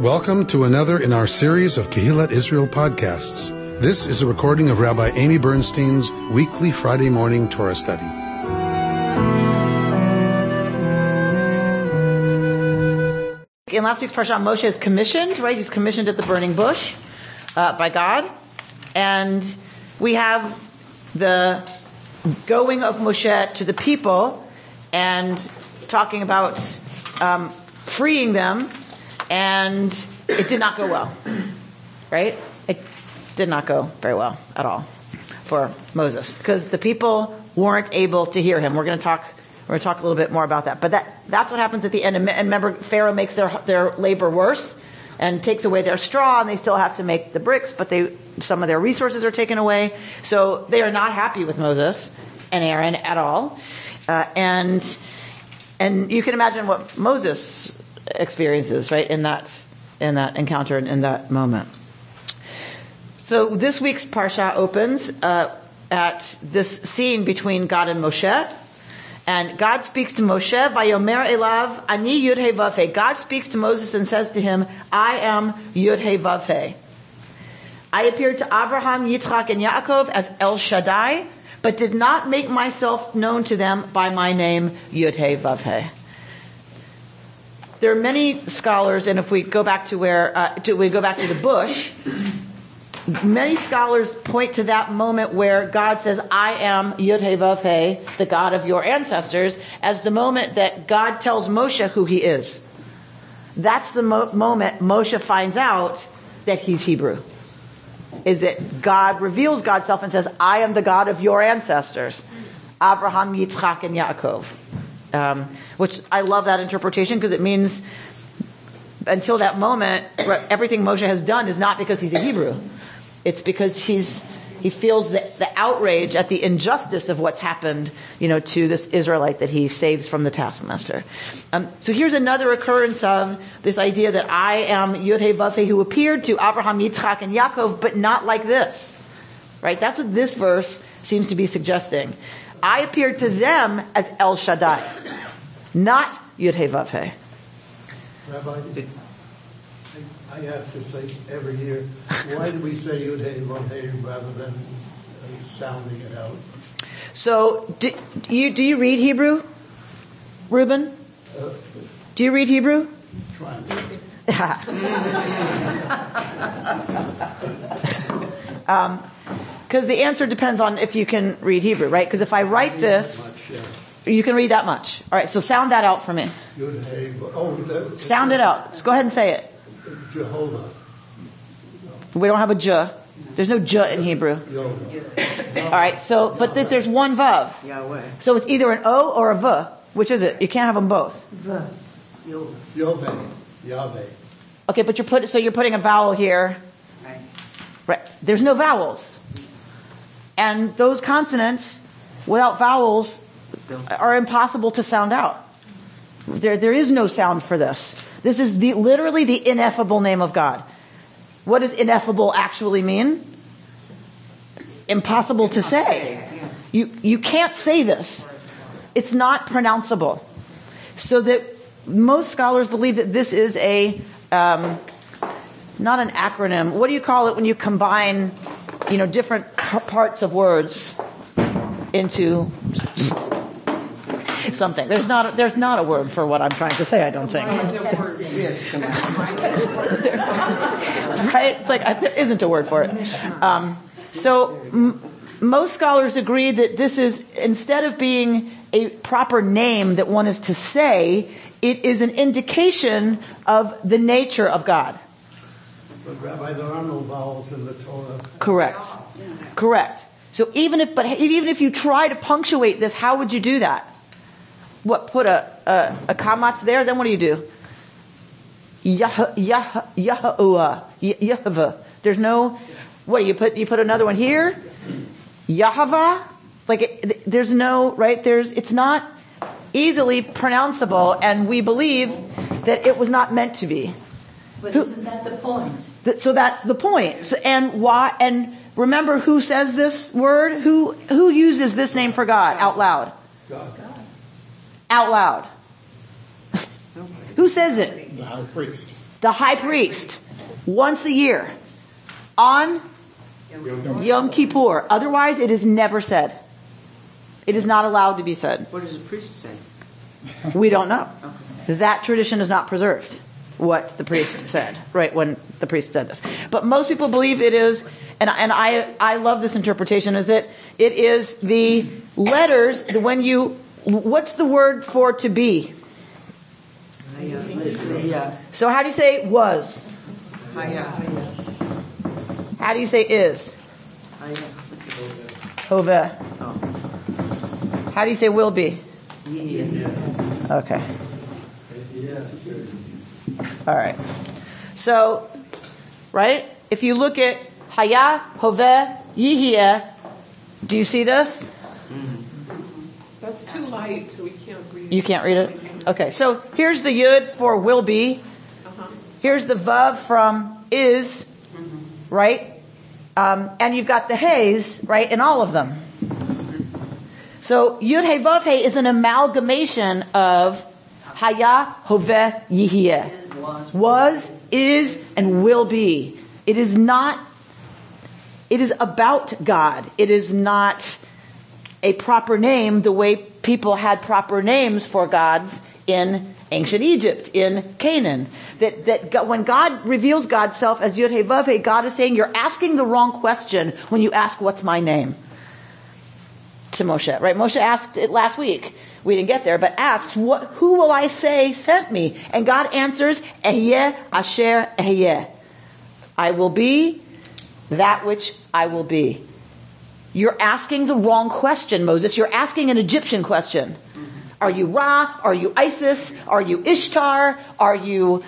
Welcome to another in our series of Kehillat Israel podcasts. This is a recording of Rabbi Amy Bernstein's weekly Friday morning Torah study. In last week's parsha, Moshe is commissioned, right? He's commissioned at the burning bush uh, by God, and we have the going of Moshe to the people and talking about um, freeing them, and it did not go well, right? It did not go very well at all for Moses because the people weren't able to hear him. We're going to talk. We're going to talk a little bit more about that. But that that's what happens at the end. And remember, Pharaoh makes their their labor worse and takes away their straw, and they still have to make the bricks, but they some of their resources are taken away. So they are not happy with Moses and Aaron at all. Uh, and and you can imagine what Moses experiences, right, in that in that encounter and in that moment. So this week's parsha opens uh, at this scene between God and Moshe. And God speaks to Moshe, Vayomer Elav, Ani Yud He Vav He. God speaks to Moses and says to him, I am Yud He Vav He. I appeared to Abraham, Yitzchak, and Yaakov as El Shaddai, but did not make myself known to them by my name, Yud He Vav He. There are many scholars, and if we go back to where, uh, to, we go back to the bush, many scholars point to that moment where God says, I am Yud He the God of your ancestors, as the moment that God tells Moshe who he is. That's the mo- moment Moshe finds out that he's Hebrew. Is that God reveals God's self and says, I am the God of your ancestors. Abraham, Yitzchak, and Yaakov. Um, which I love that interpretation because it means until that moment, everything Moshe has done is not because he's a Hebrew. It's because he's he feels the, the outrage at the injustice of what's happened, you know, to this Israelite that he saves from the taskmaster. Um, so here's another occurrence of this idea that I am Yud He Vav He who appeared to Abraham, Yitzchak, and Yaakov, but not like this. Right? That's what this verse seems to be suggesting. I appeared to them as El Shaddai, not Yud He Vav He. Rabbi, I ask this like every year, why do we say Yud Hey Vav Hey rather than uh, sounding it out? So, do you do you read Hebrew, Reuben? Uh, Do you read Hebrew? trying. Because the answer depends on if you can read Hebrew, right? Because if I write this, Much, yeah. you can read that much. All right, so sound that out for me. Yud Hey, Va- oh, Sound it out. Just go ahead and say it. Jehovah, We don't have a j. There's no j in Hebrew. Yoda, All right, so but th- there's one vav. Yahweh. So it's either an o or a v. Which is it? You can't have them both. Yahweh, Yahweh. Okay, but you're put so you're putting a vowel here. Right. Right. There's no vowels. And those consonants without vowels are impossible to sound out. There, there is no sound for this. This is the, literally the ineffable name of God. What does ineffable actually mean? Impossible to say. You, you can't say this. It's not pronounceable. So that most scholars believe that this is a, um, not an acronym. What do you call it when you combine, you know, different parts of words into something? There's not, there's not a word for what I'm trying to say, I don't think. right? It's like, uh, there isn't a word for it. Um, so, m- most scholars agree that this is, instead of being a proper name that one is to say, it is an indication of the nature of God. But Rabbi, there are no vowels in the Torah. Correct. Correct. So even if, but even if you try to punctuate this, how would you do that? What, put a, a, a kamatz there, then what do you do? Yah, Yah, Yahweh. There's no, what, you put, you put another one here? Yahweh? Like, it, there's no, right, there's, it's not easily pronounceable, and we believe that it was not meant to be. But Who- isn't that the point? That- So that's the point. So, and why? And remember who says this word? Who who uses this name for God out loud? God, Out loud. who says it? the high priest. the high priest, once a year, on Yom Kippur. Otherwise, it is never said. It is not allowed to be said. What does the priest say? We don't know. Okay. That tradition is not preserved. What the priest said, right when the priest said this, but most people believe it is, and and I I love this interpretation is that it is the letters when you what's the word for to be? So how do you say was? How do you say is? Hove. Oh. How do you say will be? Okay. All right. So, right? If you look at Haya, Hove, Yihia, do you see this? That's too light, so we can't read. You can't read it? Okay. So here's the Yud for will be. Uh-huh. Here's the Vav from is, right? Um, and you've got the Hay's, right, in all of them. So Yud Hey Vav Hey is an amalgamation of Haya, Hove, Yihia. Is, was. was, is, and will be. It is not, it is about God. It is not a proper name the way people had proper names for gods in ancient Egypt, in Canaan. That, that God- when God reveals God's self as Vav He, God is saying you're asking the wrong question when you ask what's my name to Moshe, right? Moshe asked it last week. We didn't get there, but asks, what, who will I say sent me? And God answers, Ehyeh Asher Ehyeh. I will be that which I will be. You're asking the wrong question, Moses. You're asking an Egyptian question. Are you Ra? Are you Isis? Are you Ishtar? Are you,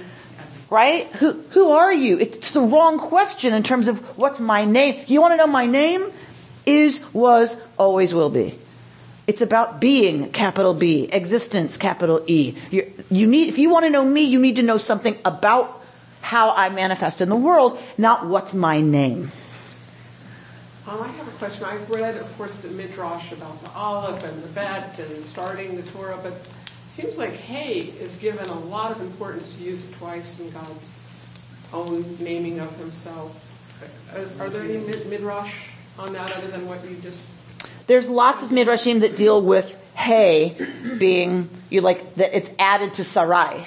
right? Who, who are you? It's the wrong question in terms of what's my name. You want to know my name? Is, was, always will be. It's about being, capital B, existence, capital E. You, you need, if you want to know me, you need to know something about how I manifest in the world, not what's my name. Um, I have a question. I've read, of course, the midrash about the aleph and the bet and starting the Torah, but it seems like hay is given a lot of importance to use it twice in God's own naming of Himself. Are, are there any midrash on that other than what you just? There's lots of midrashim that deal with hay being you like that it's added to sarai?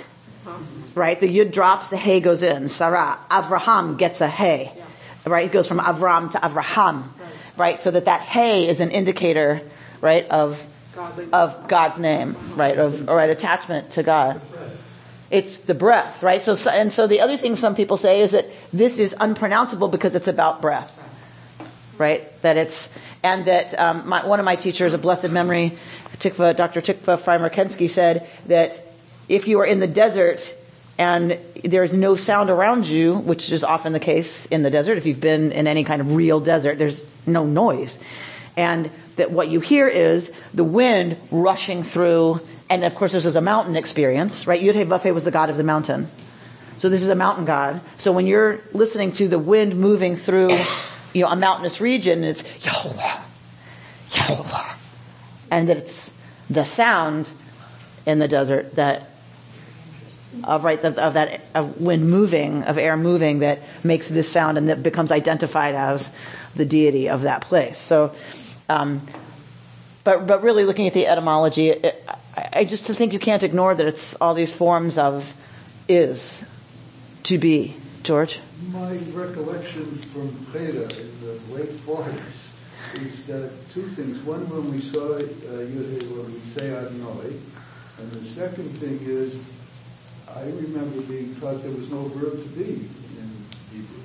Right? The yud drops, the hay goes in. Sarah, Avraham gets a hay, Yeah. right? It goes from Avram to Avraham, right? So that that hay is an indicator, right, of of God's name, right, of or right attachment to God. It's the breath, right? So, so and so the other thing some people say is that this is unpronounceable because it's about breath, right? That it's and that um, my, one of my teachers, a blessed memory, Tikva, Dr. Tikva Frymer-Kensky said that if you are in the desert and there's no sound around you, which is often the case in the desert, if you've been in any kind of real desert, there's no noise. And that what you hear is the wind rushing through, and of course this is a mountain experience, right? Yud Vafe was the god of the mountain. So this is a mountain god. So when you're listening to the wind moving through, you know, a mountainous region, it's Yahweh, Yahweh. And that it's the sound in the desert that of right of, that of wind moving of air moving that makes this sound and that becomes identified as the deity of that place. So, um, but but really looking at the etymology, it, I, I just think you can't ignore that it's all these forms of is to be. George, My recollection from Beta in the late forties is that two things. One, when we saw uh, Yud- when we say Adonai, and the second thing is, I remember being taught there was no verb to be in Hebrew.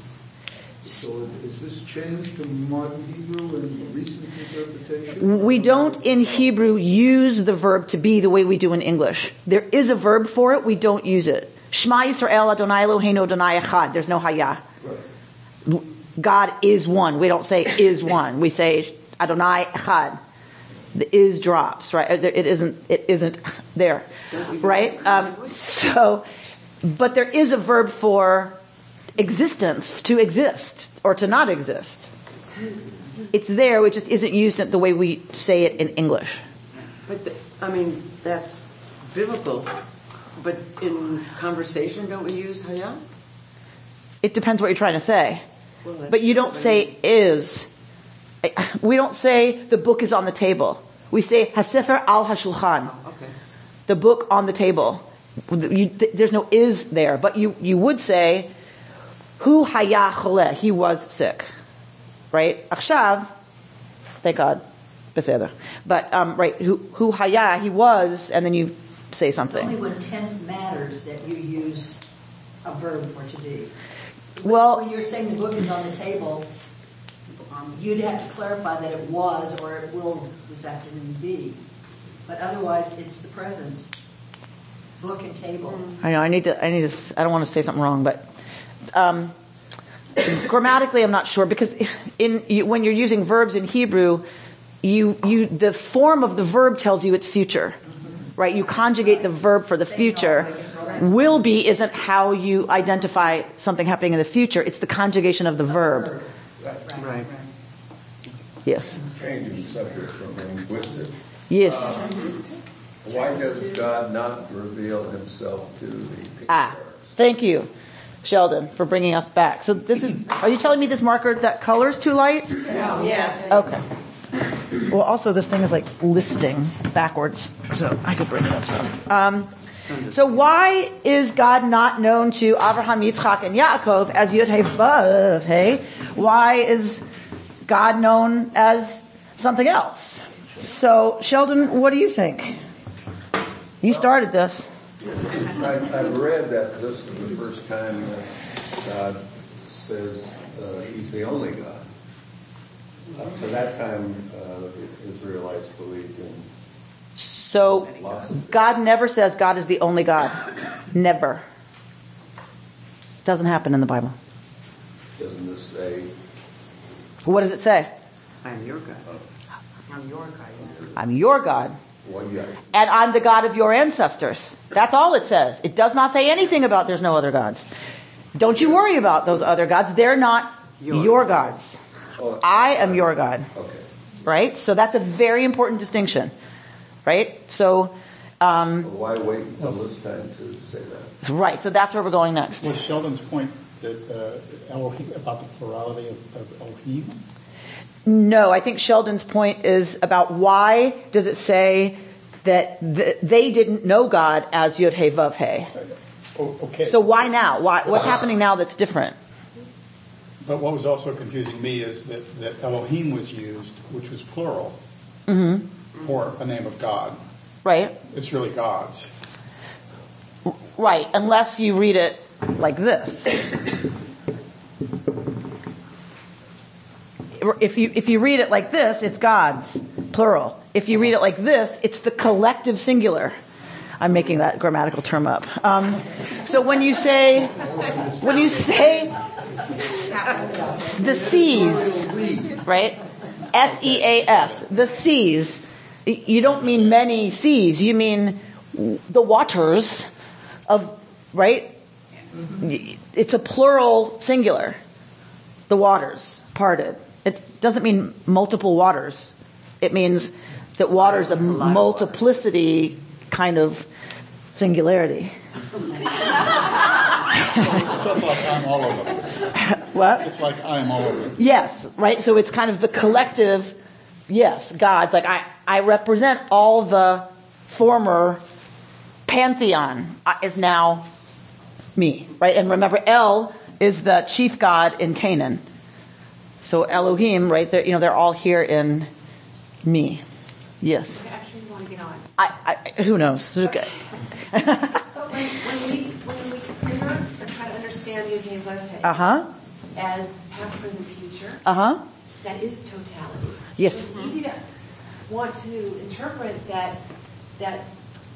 So is this changed to modern Hebrew and recent interpretation? we don't in Hebrew use the verb to be the way we do in English. There is a verb for it, we don't use it. Shema Yisrael Adonai Eloheinu Adonai Echad. There's no Haya. Right. God is one. We don't say is one. We say Adonai Echad. The is drops, right? It isn't, it isn't there, right? Um, so, but there is a verb for existence, to exist, or to not exist. It's there, it just isn't used the way we say it in English. But the, I mean, that's biblical. But in conversation, don't we use haya? It depends what you're trying to say. Well, But you don't say is. We don't say the book is on the table. We say hasefer al hashulchan. Okay. the book on the table. You, th- there's no is there, but you, you would say, Hu haya choleh, he was sick. Right? Akshav, thank God, beseder. But, um, right, hu, hu haya, he was, and then you say It's only something. when tense matters that you use a verb for to do. Well- When you're saying the book is on the table, you'd have to clarify that it was or it will this afternoon be. But otherwise, it's the present. Book and table. I know, I need to, I need to, I don't want to say something wrong, but, um, grammatically I'm not sure because in, you, when you're using verbs in Hebrew, you, you, the form of the verb tells you it's future. Right? You conjugate the verb for the future. Will be isn't how you identify something happening in the future. It's the conjugation of the verb. Right. Yes. Changing subject from linguistics. Yes. Why does God not reveal himself to the people? Ah, thank you, Sheldon, for bringing us back. So this is, are you telling me this marker, that color's too light? Yes. Okay. Well, also this thing is like listing backwards, so I could bring it up some. Um, so why is God not known to Abraham, Yitzchak, and Yaakov as Yud Hey Vav Hey? Why is God known as something else? So Sheldon, what do you think? You started this. I've, I've read that this is the first time that God says uh, He's the only God. Up to that time, uh, the Israelites believed in So God never says God is the only God. Never. Doesn't happen in the Bible. Doesn't this say? What does it say? I'm your God. I'm your God. I'm your God. And I'm the God of your ancestors. That's all it says. It does not say anything about there's no other gods. Don't you worry about those other gods. They're not Your your gods. I am your God. okay. Right? So that's a very important distinction. Right? So, um, Well, why wait until this time to say that? right. So that's where we're going next. Was Sheldon's point that uh, Elohim, about the plurality of, of Elohim? No, I think Sheldon's point is about why does it say that th- they didn't know God as Yud Hey Vav Hey. Oh, okay. So why now? Why, what's happening now that's different? But what was also confusing me is that, that Elohim was used, which was plural, Mm-hmm. For a name of God. Right? It's really God's. Right, unless you read it like this. If you, if you read it like this, it's God's, plural. If you read it like this, it's the collective singular. I'm making that grammatical term up. Um, so when you say, when you say the seas, right? S-E-A-S, the seas. You don't mean many seas, you mean the waters of, right? Mm-hmm. It's a plural singular. The waters parted. It doesn't mean multiple waters. It means that waters of multiplicity kind of singularity. So it's like I'm all of them. What? It's like I'm all of them. Yes, right? So it's kind of the collective, yes, gods. Like I, I represent all the former pantheon uh, is now me, right? And remember, El is the chief god in Canaan. So Elohim, right? They're, you know, they're all here in me. Yes. I actually want to get on. I, who knows? Okay. But when, when we when we consider or try to understand Yud Hey uh huh. as past, present, future, Uh huh. that is totality. Yes. It's easy to want to interpret that that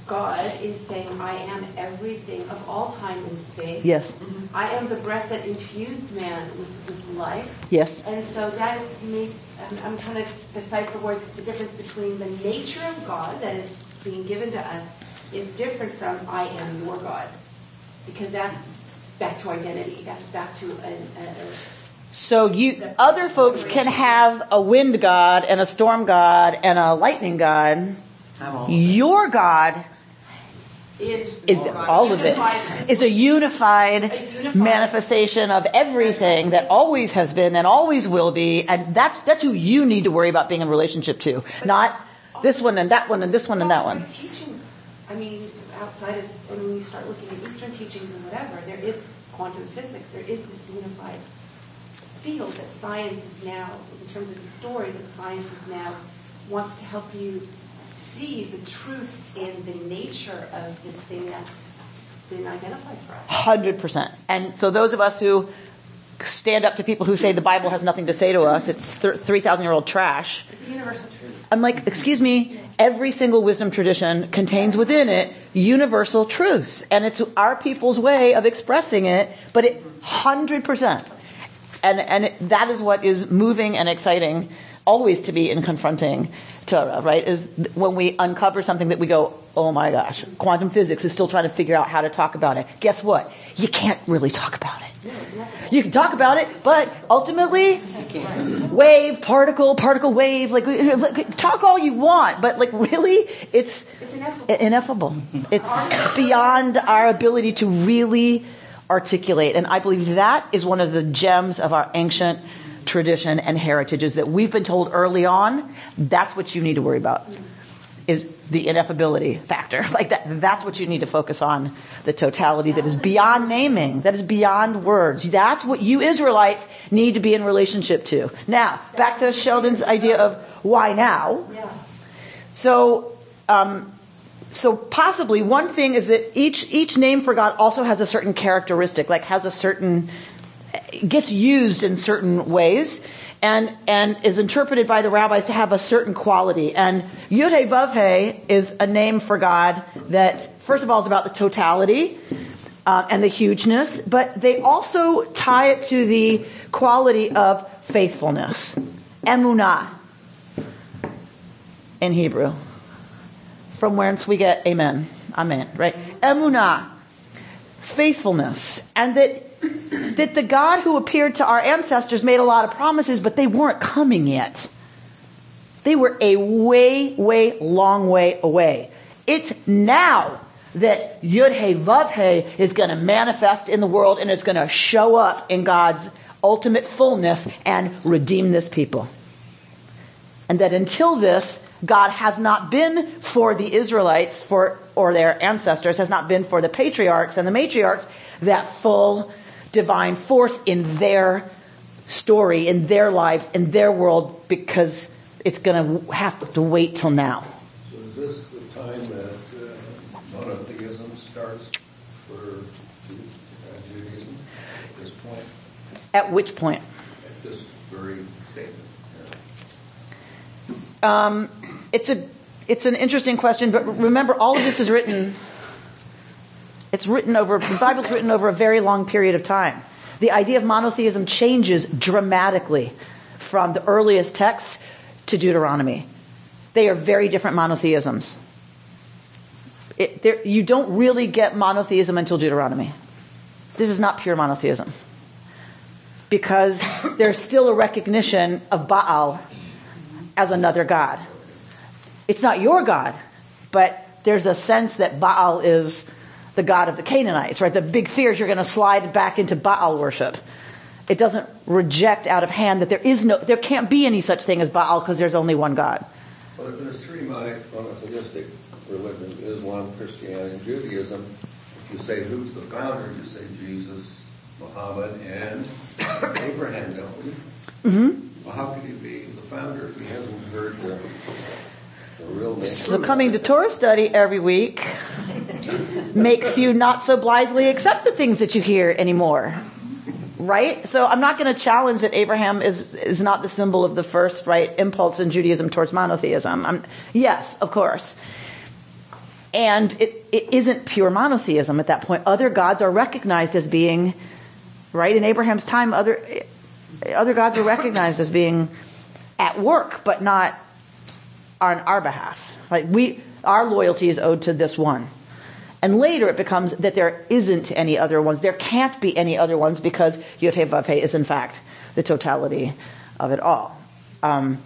God is saying, "I am everything of all time and space. Yes. Mm-hmm. I am the breath that infused man with, with life." Yes. And so that is me. I'm, I'm trying to decipher what the difference between the nature of God that is being given to us is different from I am your God, because that's back to identity. That's back to a, a So you, other folks can have a wind god and a storm god and a lightning god. Your God is is all of it. is a unified, A unified- manifestation of everything that always has been and always will be. And that's that's who you need to worry about being in relationship to. Not this one and that one and this one and that one. Teachings, I mean, outside of, and when you start looking at Eastern teachings and whatever, there is quantum physics, there is this unified field that science is now, in terms of the story that science is now wants to help you see the truth in the nature of this thing that's been identified for us. Hundred percent. And so those of us who stand up to people who say the Bible has nothing to say to us, it's three thousand year old trash. It's a universal truth. I'm like, excuse me, every single wisdom tradition contains within it universal truth. And it's our people's way of expressing it, but it, 100%. And, and that is what is moving and exciting always to be in confronting Torah, right? Is when we uncover something that we go, oh my gosh, quantum physics is still trying to figure out how to talk about it. Guess what? You can't really talk about it. You can talk about it, but ultimately, wave, particle, particle, wave, like, like, talk all you want, but like really, it's, It's ineffable. ineffable. It's beyond our ability to really articulate. And I believe that is one of the gems of our ancient tradition and heritages that we've been told early on. That's what you need to worry about is the ineffability factor. Like that, that's what you need to focus on. The totality that is beyond naming, that is beyond words. That's what you Israelites need to be in relationship to. Now, back to Sheldon's idea of why now. So, um, so possibly one thing is that each each name for God also has a certain characteristic, like has a certain gets used in certain ways and and is interpreted by the rabbis to have a certain quality. And Yud Vav is a name for God that first of all is about the totality uh, and the hugeness, but they also tie it to the quality of faithfulness, emunah in Hebrew, from whence we get amen, amen, right? Emunah, faithfulness, and that that the God who appeared to our ancestors made a lot of promises, but they weren't coming yet. They were a way, way, long way away. It's now that Yud He Vav He is going to manifest in the world and it's going to show up in God's ultimate fullness and redeem this people. And that until this, God has not been for the Israelites for, or their ancestors, has not been for the patriarchs and the matriarchs that full divine force in their story, in their lives, in their world, because it's going to have to wait till now. So is this the time that uh, monotheism starts for uh, Judaism at this point, At which point? at this very statement? Um, it's a it's an interesting question, but remember, all of this is written. It's written over the Bible's written over a very long period of time. The idea of monotheism changes dramatically from the earliest texts to Deuteronomy. They are very different monotheisms. It, there, you don't really get monotheism until Deuteronomy. This is not pure monotheism. Because there's still a recognition of Baal as another God. It's not your God, but there's a sense that Baal is the God of the Canaanites, right? The big fear is you're going to slide back into Baal worship. It doesn't reject out of hand that there is no, there can't be any such thing as Baal because there's only one God. Well, if there's three mono- monotheistic religions, Islam, Christianity, and Judaism, if you say who's the founder, you say Jesus, Muhammad, and Abraham, don't we? Mm-hmm. Well, how could he be the founder if he hasn't heard the, the real name? So coming to Torah study every week makes you not so blithely accept the things that you hear anymore. Right? So I'm not going to challenge that Abraham is, is not the symbol of the first, right, impulse in Judaism towards monotheism. I'm, yes, of course. And it, it isn't pure monotheism at that point. Other gods are recognized as being, right, in Abraham's time, other, other gods are recognized as being at work, but not on our behalf. Like we, our loyalty is owed to this one. And later it becomes that there isn't any other ones. There can't be any other ones because Yud He Vav He is in fact the totality of it all. Um,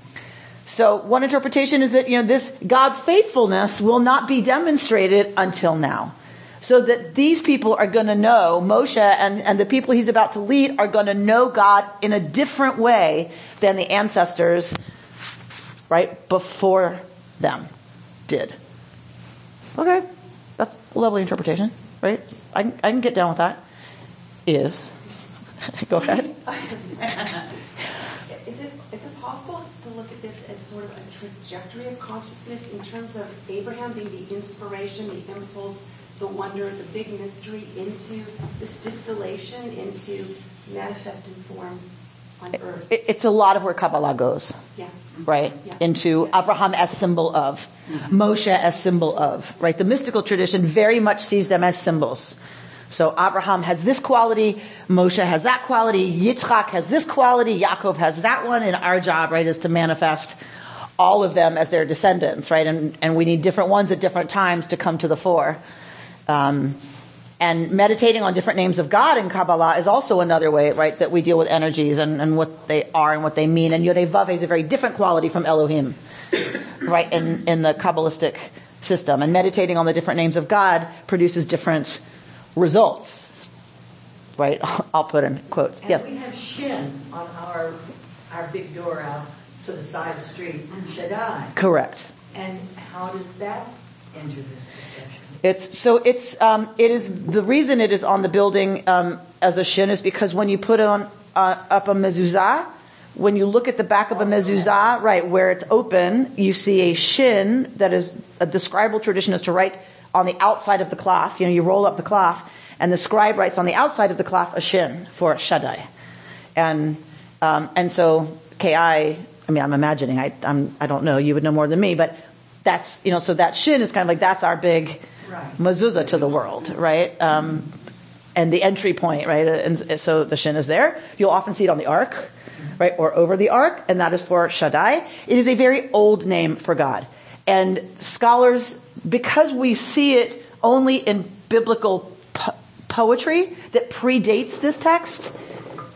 so one interpretation is that you know this God's faithfulness will not be demonstrated until now. so that these people are going to know, Moshe and, and the people he's about to lead are going to know God in a different way than the ancestors, right, before them did. Okay, that's a lovely interpretation, right? I can, I can get down with that. Is. Go ahead. Is it, is it possible to look at this as sort of a trajectory of consciousness in terms of Abraham being the inspiration, the impulse, the wonder, the big mystery into this distillation into manifesting form on earth? It, it's a lot of where Kabbalah goes, Yeah. right? Yeah. Into Abraham as symbol of, Moshe as symbol of, right? The mystical tradition very much sees them as symbols. So Abraham has this quality, Moshe has that quality, Yitzchak has this quality, Yaakov has that one, and our job, right, is to manifest all of them as their descendants, right? And, and we need different ones at different times to come to the fore. Um, and meditating on different names of God in Kabbalah is also another way, right, that we deal with energies and, and what they are and what they mean. And Yodhe Vav is a very different quality from Elohim, right, in, in the Kabbalistic system. And meditating on the different names of God produces different results, right? I'll put in quotes. And Yes. we have Shin on our, our big door out to the side of the street, Shaddai. Correct. And how does that enter this discussion? It's so it's um, it is the reason it is on the building um, as a shin is because when you put on uh, up a mezuzah, when you look at the back of a mezuzah, right where it's open, you see a shin that is a, the scribal tradition is to write on the outside of the cloth. You know, you roll up the cloth, and the scribe writes on the outside of the cloth a shin for Shaddai, and um, and so Ki. I mean, I'm imagining. I I'm, I don't know. You would know more than me, but that's you know. So that shin is kind of like that's our big Right. mezuzah to the world, right? Um, and the entry point, right? And so the shin is there. You'll often see it on the ark, right, or over the ark, and that is for Shaddai. It is a very old name for God, and scholars, because we see it only in biblical po- poetry that predates this text.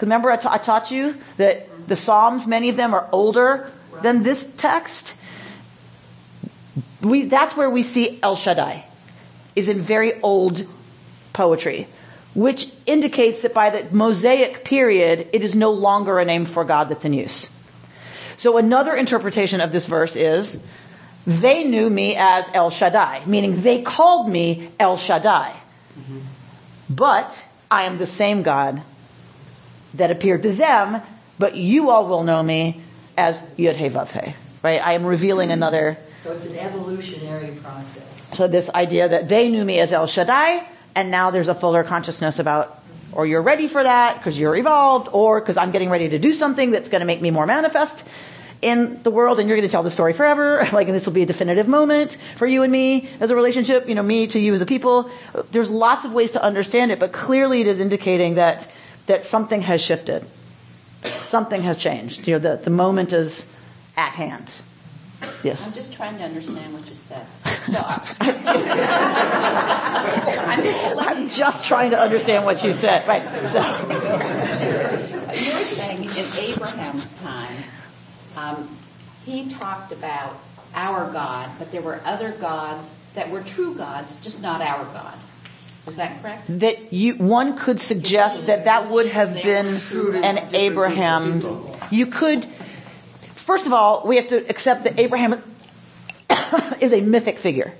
Remember, I ta- I taught you that the Psalms, many of them are older than this text. We, that's where we see El Shaddai is in very old poetry, which indicates that by the Mosaic period, it is no longer a name for God that's in use. So another interpretation of this verse is, they knew me as El Shaddai, meaning they called me El Shaddai. Mm-hmm. But I am the same God that appeared to them, but you all will know me as Yud He Vav He. Right? I am revealing mm-hmm. another So it's an evolutionary process. so this idea that they knew me as El Shaddai, and now there's a fuller consciousness about, or you're ready for that because you're evolved, or because I'm getting ready to do something that's going to make me more manifest in the world, and you're going to tell the story forever. Like, and this will be a definitive moment for you and me as a relationship. You know, me to you as a people. There's lots of ways to understand it, but clearly it is indicating that that something has shifted, something has changed. You know, the the moment is at hand. Yes. I'm just trying to understand what you said. So, I'm just I'm just trying to understand what you said. Right. So. You're saying in Abraham's time, um, he talked about our God, but there were other gods that were true gods, just not our God. Is that correct? that you one could suggest that that would have been an Abraham's. You could, first of all, we have to accept that Abraham is a mythic figure.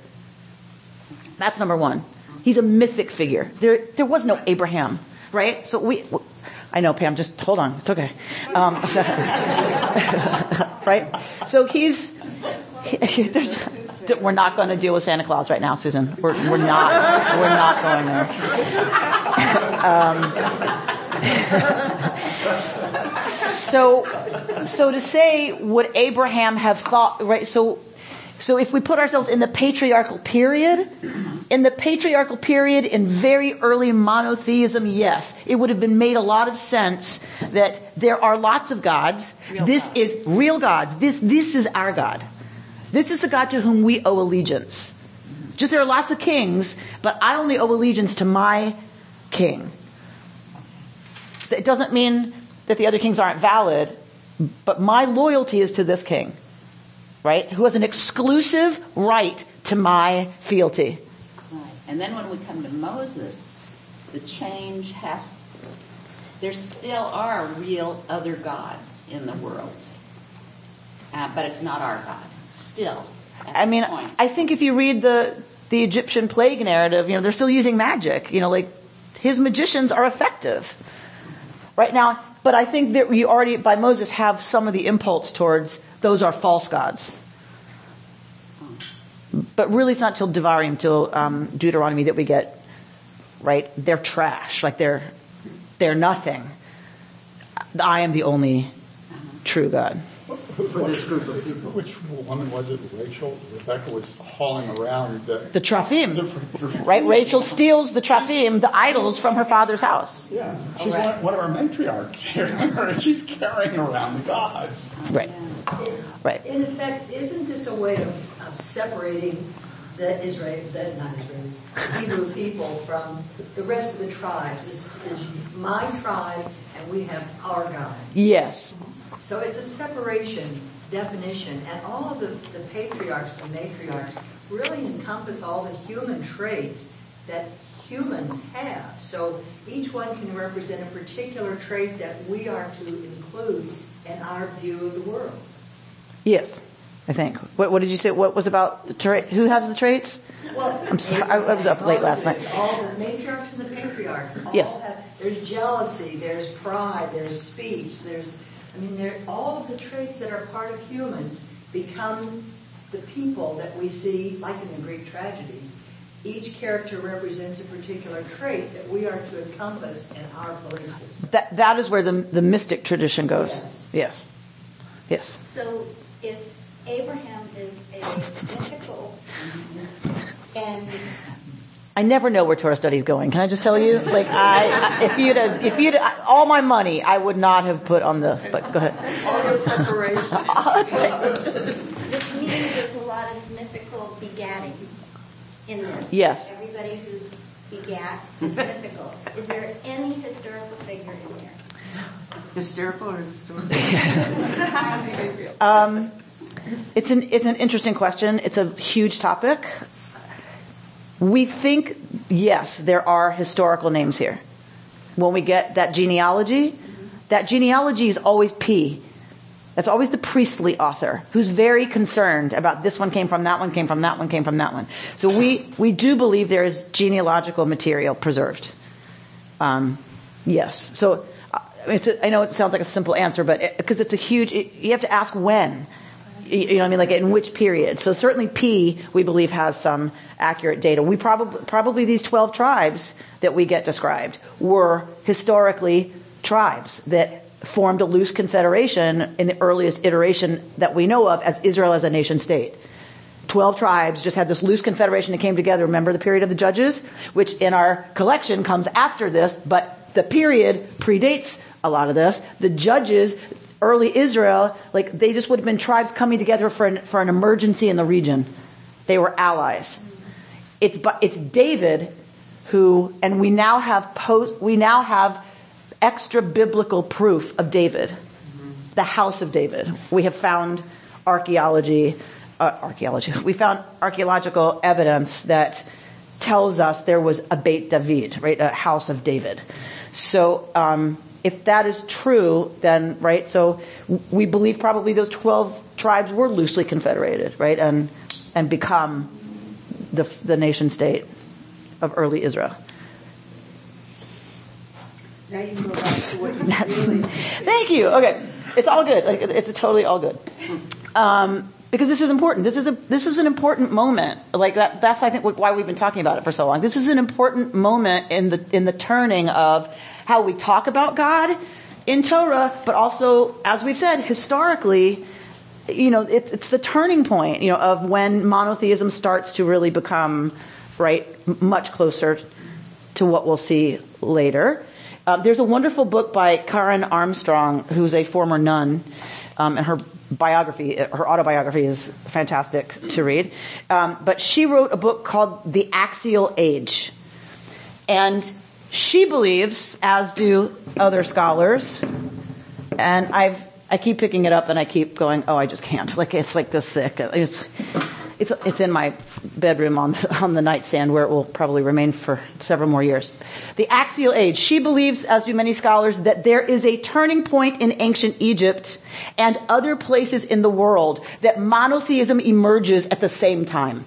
That's number one. He's a mythic figure. There, there was no Abraham, right? So we, I know, Pam. Just hold on. It's okay. Um, right? So he's. he- we're not going to deal with Santa Claus right now, Susan. We're, we're not. We're not going there. Um, so, so to say, would Abraham have thought? Right. So, so if we put ourselves in the patriarchal period, in the patriarchal period, in very early monotheism, yes, it would have been made a lot of sense that there are lots of gods. Real this gods. is real gods. This this is our God. This is the God to whom we owe allegiance. Just there are lots of kings, but I only owe allegiance to my king. It doesn't mean that the other kings aren't valid, but my loyalty is to this king, right? Who has an exclusive right to my fealty. Right. And then when we come to Moses, the change has, there still are real other gods in the world. Uh, but it's not our God. Still. I mean, point. I think if you read the the Egyptian plague narrative, you know, they're still using magic. You know, like his magicians are effective right now. But I think that we already, by Moses, have some of the impulse towards those are false gods. But really, it's not till Devarim, till um, Deuteronomy, that we get right. They're trash. Like they're they're nothing. I am the only true God. For this group of people. Which woman was it? Rachel? Rebecca was hauling around the. The Teraphim, right? Rachel steals the Teraphim, the idols, from her father's house. Yeah, she's one, one of our matriarchs here, and she's carrying around the gods. Right. Right. In effect, isn't this a way of, of separating the Israel, the not Israelis, Hebrew people from the rest of the tribes? This is my tribe, and we have our God. Yes. So it's a separation definition, and all of the, the patriarchs and matriarchs really encompass all the human traits that humans have. So each one can represent a particular trait that we are to include in our view of the world. Yes. I think. What, what did you say? What was about the trait? Who has the traits? Well, I'm sorry. I, I was up late last night. All the matriarchs and the patriarchs. All Yes. Have, there's jealousy. There's pride. There's speech. There's, I mean, all of the traits that are part of humans become the people that we see, like in the Greek tragedies. Each character represents a particular trait that we are to encompass in our belief system. That that is where the the mystic tradition goes. Yes. Yes. Yes. So if Abraham is a mythical and I never know where Torah study is going. Can I just tell you? Like I, I if you'd have, if you'd all my money, I would not have put on this. But go ahead. All your preparation. which means there's a lot of mythical begatting in this. Yes. Everybody who's begat is mythical. Is there any historical figure in there? Hysterical or historical? Um, it's an it's an interesting question. It's a huge topic. We think yes, there are historical names here. When we get that genealogy, that genealogy is always P. That's always the priestly author who's very concerned about this one came from that one came from that one came from that one. So we we do believe there is genealogical material preserved. Um, yes. So uh, a, I know it sounds like a simple answer, but because it's a huge, it, you have to ask when. You know what I mean? Like in which period? So certainly P, we believe, has some accurate data. We probably, probably these 12 tribes that we get described were historically tribes that formed a loose confederation in the earliest iteration that we know of as Israel as a nation state. 12 tribes just had this loose confederation that came together. Remember the period of the judges? Which in our collection comes after this, but the period predates a lot of this. The judges, early Israel, like they just would have been tribes coming together for an, for an emergency in the region. They were allies. It's, it's David who, and we now have post, we now have extra biblical proof of David, the house of David. We have found archaeology, uh, archaeology. We found archaeological evidence that tells us there was a Beit David, right, a house of David. So um, if that is true, then right, so we believe probably those twelve tribes were loosely confederated, right, and and become the the nation state of early Israel. Now you go back to what you really. Thank you. Okay, it's all good. Like, it's totally all good. Um, because this is important. This is a this is an important moment. Like that. That's I think why we've been talking about it for so long. This is an important moment in the in the turning of how we talk about God in Torah, but also, as we've said, historically, you know, it, it's the turning point, you know, of when monotheism starts to really become right much closer to what we'll see later. Uh, there's a wonderful book by Karen Armstrong, who's a former nun, um, and her biography, her autobiography is fantastic to read. Um, but she wrote a book called The Axial Age. And she believes, as do other scholars, and I've, I keep picking it up and I keep going, oh, I just can't. Like, it's like this thick. It's, It's, it's in my bedroom on the, on the nightstand where it will probably remain for several more years. The axial age. She believes, as do many scholars, that there is a turning point in ancient Egypt and other places in the world that monotheism emerges at the same time.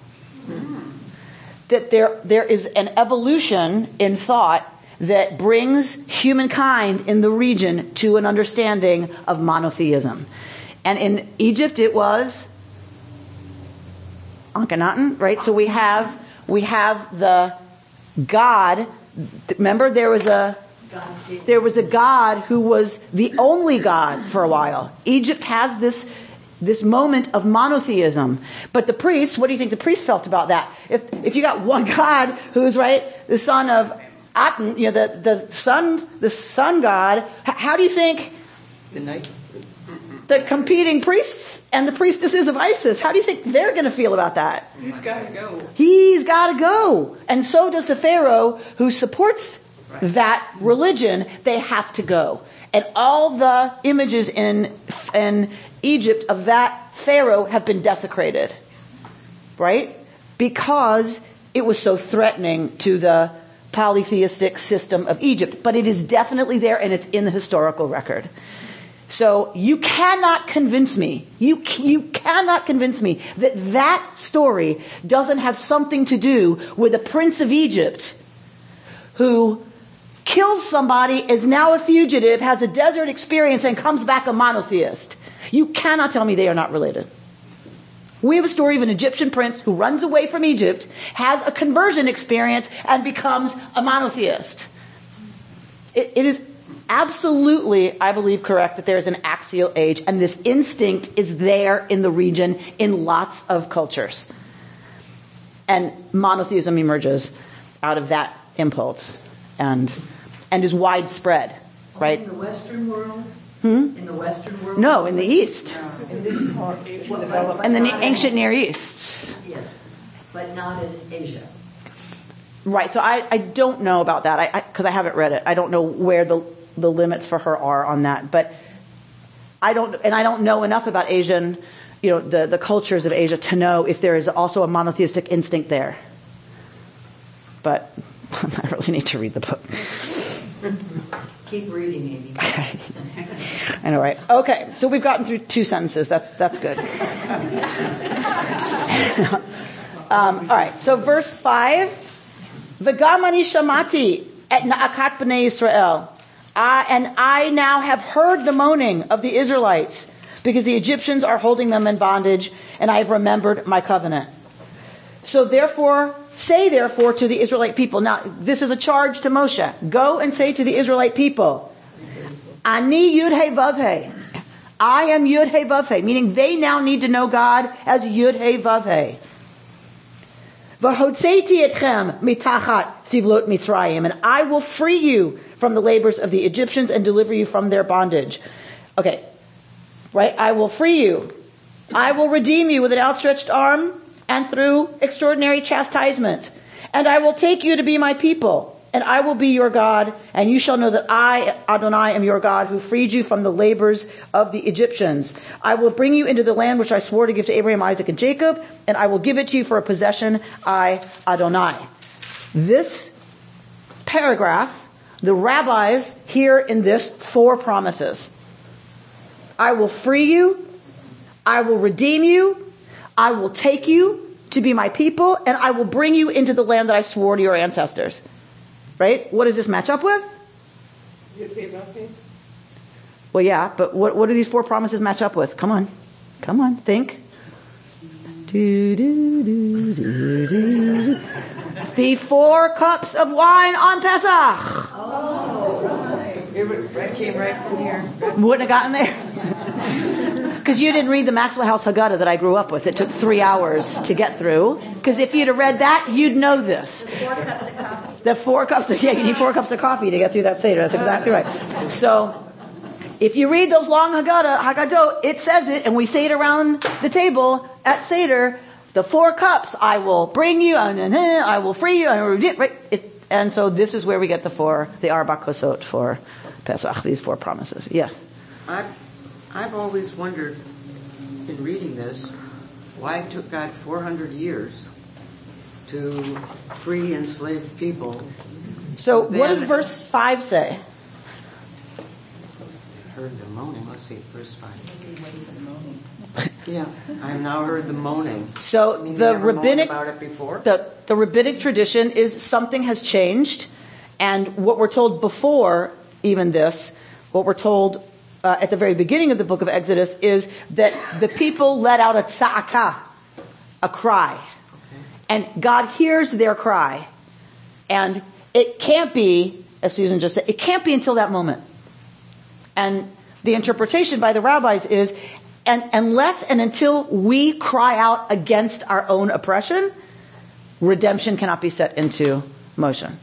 That there, there is an evolution in thought that brings humankind in the region to an understanding of monotheism. And in Egypt it was Akhenaten, right? So we have we have the God. Remember, there was a there was a God who was the only God for a while. Egypt has this this moment of monotheism. But the priests, what do you think the priests felt about that? If if you got one God who's right, the son of Aten, you know, the the sun the sun God, how do you think the night the competing priests and the priestesses of Isis, how do you think they're going to feel about that? He's got to go. He's got to go. And so does the Pharaoh who supports right. that religion. They have to go. And all the images in, in Egypt of that Pharaoh have been desecrated. Right? Because it was so threatening to the polytheistic system of Egypt. But it is definitely there and it's in the historical record. So you cannot convince me, you, you cannot convince me that that story doesn't have something to do with a prince of Egypt who kills somebody, is now a fugitive, has a desert experience, and comes back a monotheist. You cannot tell me they are not related. We have a story of an Egyptian prince who runs away from Egypt, has a conversion experience, and becomes a monotheist. it, it is absolutely, I believe, correct that there is an axial age, and this instinct is there in the region in lots of cultures. And monotheism emerges out of that impulse and and is widespread, right? In the Western world? Hmm? In the Western world? No, in the East. In this part, in the ancient Near East. Yes, but not in Asia. Right. So I, I don't know about that. I because I, I, haven't read it. I don't know where the the limits for her are on that. But I don't, and I don't know enough about Asian, you know, the, the cultures of Asia to know if there is also a monotheistic instinct there. But I really need to read the book. Keep reading, Amy. I know, right? Okay, so we've gotten through two sentences. That's that's good. um, all right, so verse five. V'gamani shamati et na'akat b'nei Israel. And I now have heard the moaning of the Israelites because the Egyptians are holding them in bondage and I have remembered my covenant. So therefore, say therefore to the Israelite people, now this is a charge to Moshe, go and say to the Israelite people, Ani Yud He Vav He. I am Yud He Vav He, meaning they now need to know God as Yud He Vav He. V'hotzeiti etchem mitachat sivlot mitzrayim, and I will free you from the labors of the Egyptians and deliver you from their bondage. Okay, right? I will free you. I will redeem you with an outstretched arm and through extraordinary chastisement. And I will take you to be my people and I will be your God, and you shall know that I, Adonai, am your God, who freed you from the labors of the Egyptians. I will bring you into the land which I swore to give to Abraham, Isaac, and Jacob, and I will give it to you for a possession, I, Adonai. This paragraph, the rabbis hear in this four promises. I will free you, I will redeem you, I will take you to be my people, and I will bring you into the land that I swore to your ancestors. Right? What does this match up with? Well, yeah, but what, what do these four promises match up with? Come on. Come on, think. Do, do, do, do, do. the four cups of wine on Pesach. Oh, right. It came right from here. Wouldn't have gotten there. Because you didn't read the Maxwell House Haggadah that I grew up with. It took three hours to get through. Because if you'd have read that, you'd know this. The four cups of, yeah, you need four cups of coffee to get through that Seder. That's exactly right. So, if you read those long Haggadah, Haggadah, it says it, and we say it around the table at Seder, the four cups, I will bring you, and I will free you, and so this is where we get the four, the Arba Kosot for Pesach, these four promises. Yes? I've, I've always wondered in reading this, Why it took God 400 years to free enslaved people? So what does verse 5 say? Heard the moaning. Let's see, verse five. Yeah, I've now heard the moaning. So I mean, the you never moaned rabbinic about it before. the, the rabbinic tradition is something has changed, and what we're told before even this, what we're told uh, at the very beginning of the book of Exodus is that the people let out a tza'aka, a cry, and God hears their cry, and it can't be, as Susan just said, it can't be until that moment. And the interpretation by the rabbis is, and unless and until we cry out against our own oppression, redemption cannot be set into motion.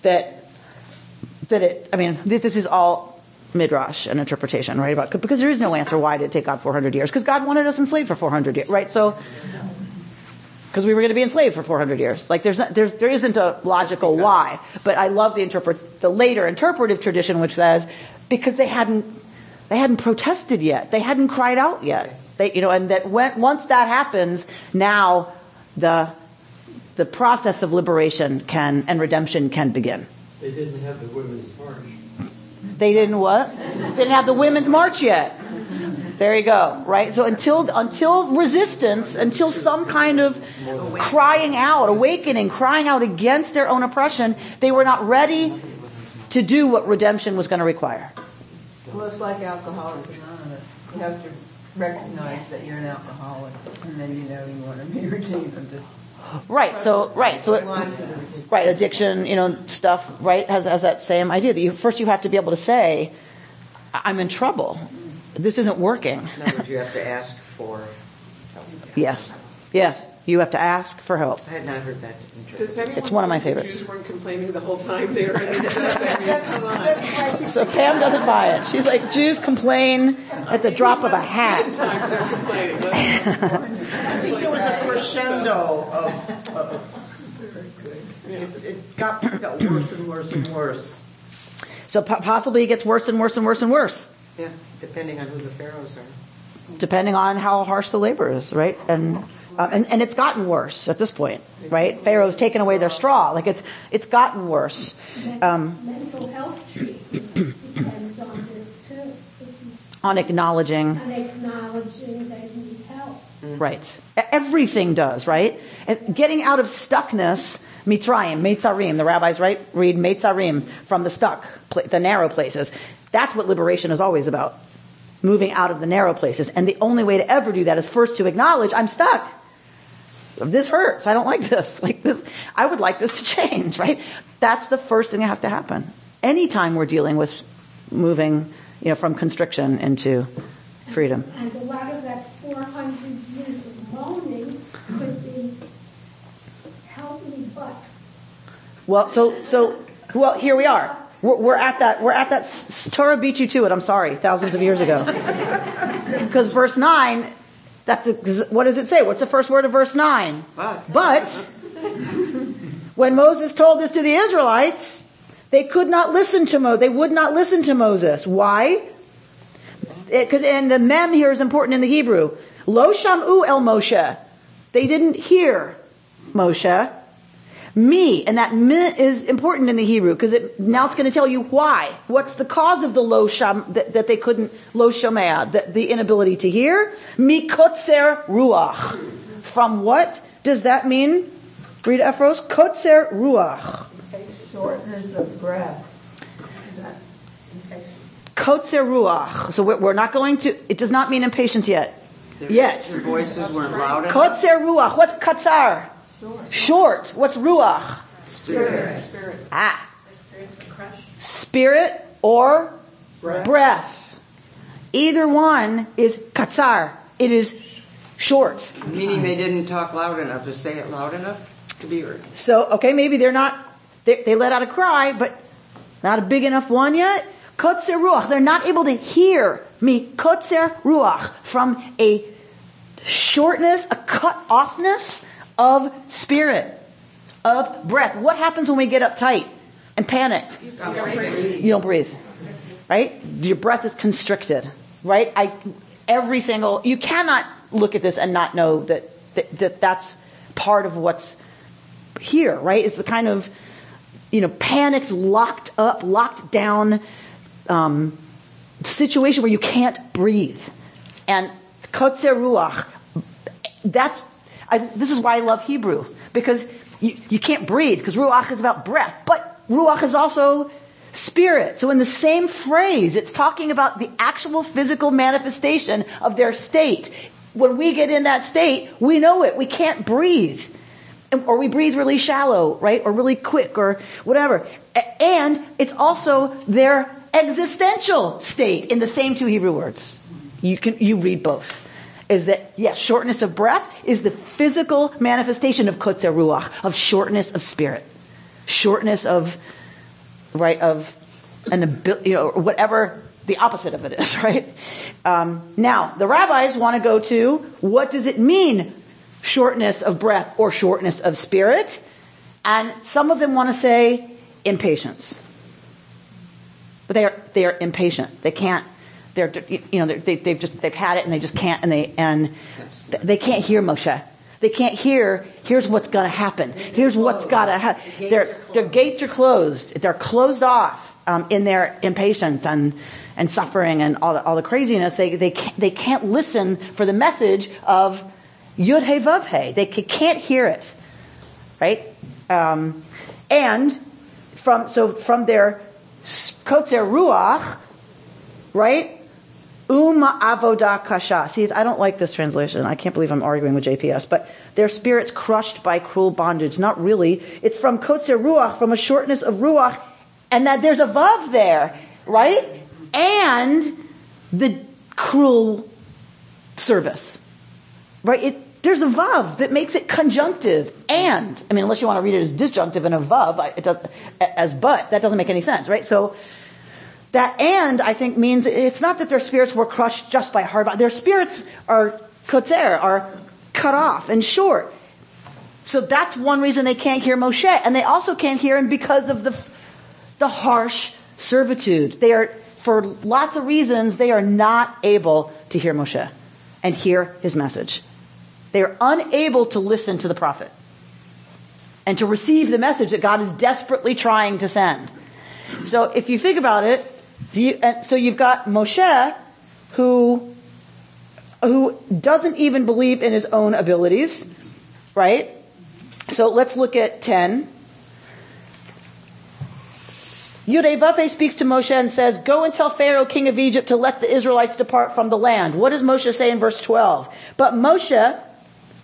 That, that it, I mean, this is all midrash and interpretation, right? About, because there is no answer why did it take God 400 years? Because God wanted us enslaved for 400 years, right? So, because we were going to be enslaved for 400 years. Like there's not, there's, there isn't a logical why. But I love the interpret, the later interpretive tradition which says, because they hadn't, they hadn't protested yet. They hadn't cried out yet. They, you know, and that when, once that happens, now the, the process of liberation can, and redemption can begin. They didn't have the women's march. They didn't what? They didn't have the women's march yet. There you go, right? So until until resistance, until some kind of crying out, awakening, crying out against their own oppression, they were not ready to do what redemption was going to require. Well, it's like Alcoholics Anonymous. You have to recognize that you're an alcoholic, and then you know you want to be redeemed. Right. So right. So it, Line to the ridiculous. right. Addiction, you know, stuff. Right. Has has that same idea that you first you have to be able to say, I'm in trouble. This isn't working. In other words, you have to ask for help. Yes. Yes. You have to ask for help. I had not heard that. Does anyone It's one of my favorites. Jews weren't complaining the whole time they were in Egypt? So Pam doesn't buy it. She's like, Jews complain at the drop of a hat. Times they're complaining. I think there was a crescendo of, of it's, it got, got worse and worse and worse. So po- possibly it gets worse and worse and worse and worse, Yeah, depending on who the pharaohs are. depending on how harsh the labor is, right? And uh, and, and it's gotten worse at this point, right? Pharaoh's taken away their straw. Like it's it's gotten worse. Um, Mental health treatment depends on this too. on acknowledging And acknowledging they need help. Mm-hmm. Right. E- Everything does, right? Getting out of stuckness, mitzrayim, meitzarim, the rabbis, right, read meitzarim from the stuck, the narrow places. That's what liberation is always about. Moving out of the narrow places. And the only way to ever do that is first to acknowledge, I'm stuck. This hurts. I don't like this. Like this, I would like this to change, right? That's the first thing that has to happen. Anytime we're dealing with moving, you know, from constriction into freedom. And a lot of that 400 years of moaning could be, help me but. Well, so so well, here we are. We're, we're at that. We're at that. s- Torah beat you to it. I'm sorry, thousands of years ago. Because verse nine, that's ex- what does it say? What's the first word of verse nine? But. But when Moses told this to the Israelites, they could not listen to Mo. They would not listen to Moses. Why? Because and the mem here is important in the Hebrew. Lo shamu el Moshe. They didn't hear Moshe. Me, and that me is important in the Hebrew because it, now it's going to tell you why. What's the cause of the lo sham that, that they couldn't lo shomea, the, the inability to hear? Mikotzer ruach. From what does that mean? Read Ephros. Kotzer ruach. Shortness of breath. Kotzer ruach. So we're, we're not going to. It does not mean impatience yet. Their, Yet. Their voices weren't loud enough. Kotzer ruach. What's katzar? Short. What's ruach? Spirit. Ah. Spirit or breath. Either one is katzar. It is short. Meaning they didn't talk loud enough to say it loud enough to be heard. So, okay, maybe they're not, they, they let out a cry, but not a big enough one yet. Kotzer ruach. They're not able to hear me. Kotzer ruach. From a shortness, a cut offness of spirit, of breath. What happens when we get uptight and panicked? You don't breathe. Right? Your breath is constricted. Right? I, every single, you cannot look at this and not know that, that, that that's part of what's here, right? It's the kind of, you know, panicked, locked up, locked down um, situation where you can't breathe. And kotzer ruach, that's, I, this is why I love Hebrew, because you, you can't breathe, because ruach is about breath, but ruach is also spirit. So in the same phrase, it's talking about the actual physical manifestation of their state. When we get in that state, we know it. We can't breathe. Or we breathe really shallow, right? Or really quick or whatever. And it's also their existential state in the same two Hebrew words. You can, you read both. Is that, yes, shortness of breath is the physical manifestation of kotzer ruach, of shortness of spirit. Shortness of, right, of an ability, you know, or whatever the opposite of it is, right? Um, now, the rabbis want to go to what does it mean, shortness of breath or shortness of spirit? And some of them want to say impatience. But they are, they are impatient. They can't, they're, you know, they, they've just, they've had it and they just can't, and they, and they can't hear Moshe. They can't hear, here's what's gonna happen. Here's what's gotta happen. Their, their gates are closed. They're closed off, um, in their impatience and, and suffering and all the, all the craziness. They, they can't, they can't listen for the message of Yud He Vav He. They can't hear it. Right? Um, and from, so from their Kotzer Ruach, right? Uma avodah kasha. See, I don't like this translation. I can't believe I'm arguing with JPS, but their spirits crushed by cruel bondage. Not really. It's from kotzer ruach, from a shortness of ruach, and that there's a vav there, right? And the cruel service, right? It, there's a vav that makes it conjunctive. And, I mean, unless you want to read it as disjunctive and a vav, does, as but, that doesn't make any sense, right? So, that and, I think, means it's not that their spirits were crushed just by hard, their spirits are kotzer, are cut off and short. So that's one reason they can't hear Moshe. And they also can't hear him because of the, the harsh servitude. They are, for lots of reasons, they are not able to hear Moshe and hear his message. They are unable to listen to the prophet and to receive the message that God is desperately trying to send. So if you think about it, you, so you've got Moshe who who doesn't even believe in his own abilities, right? So let's look at 10. Yud He Vav He speaks to Moshe and says, Go and tell Pharaoh, king of Egypt, to let the Israelites depart from the land. What does Moshe say in verse 12? But Moshe,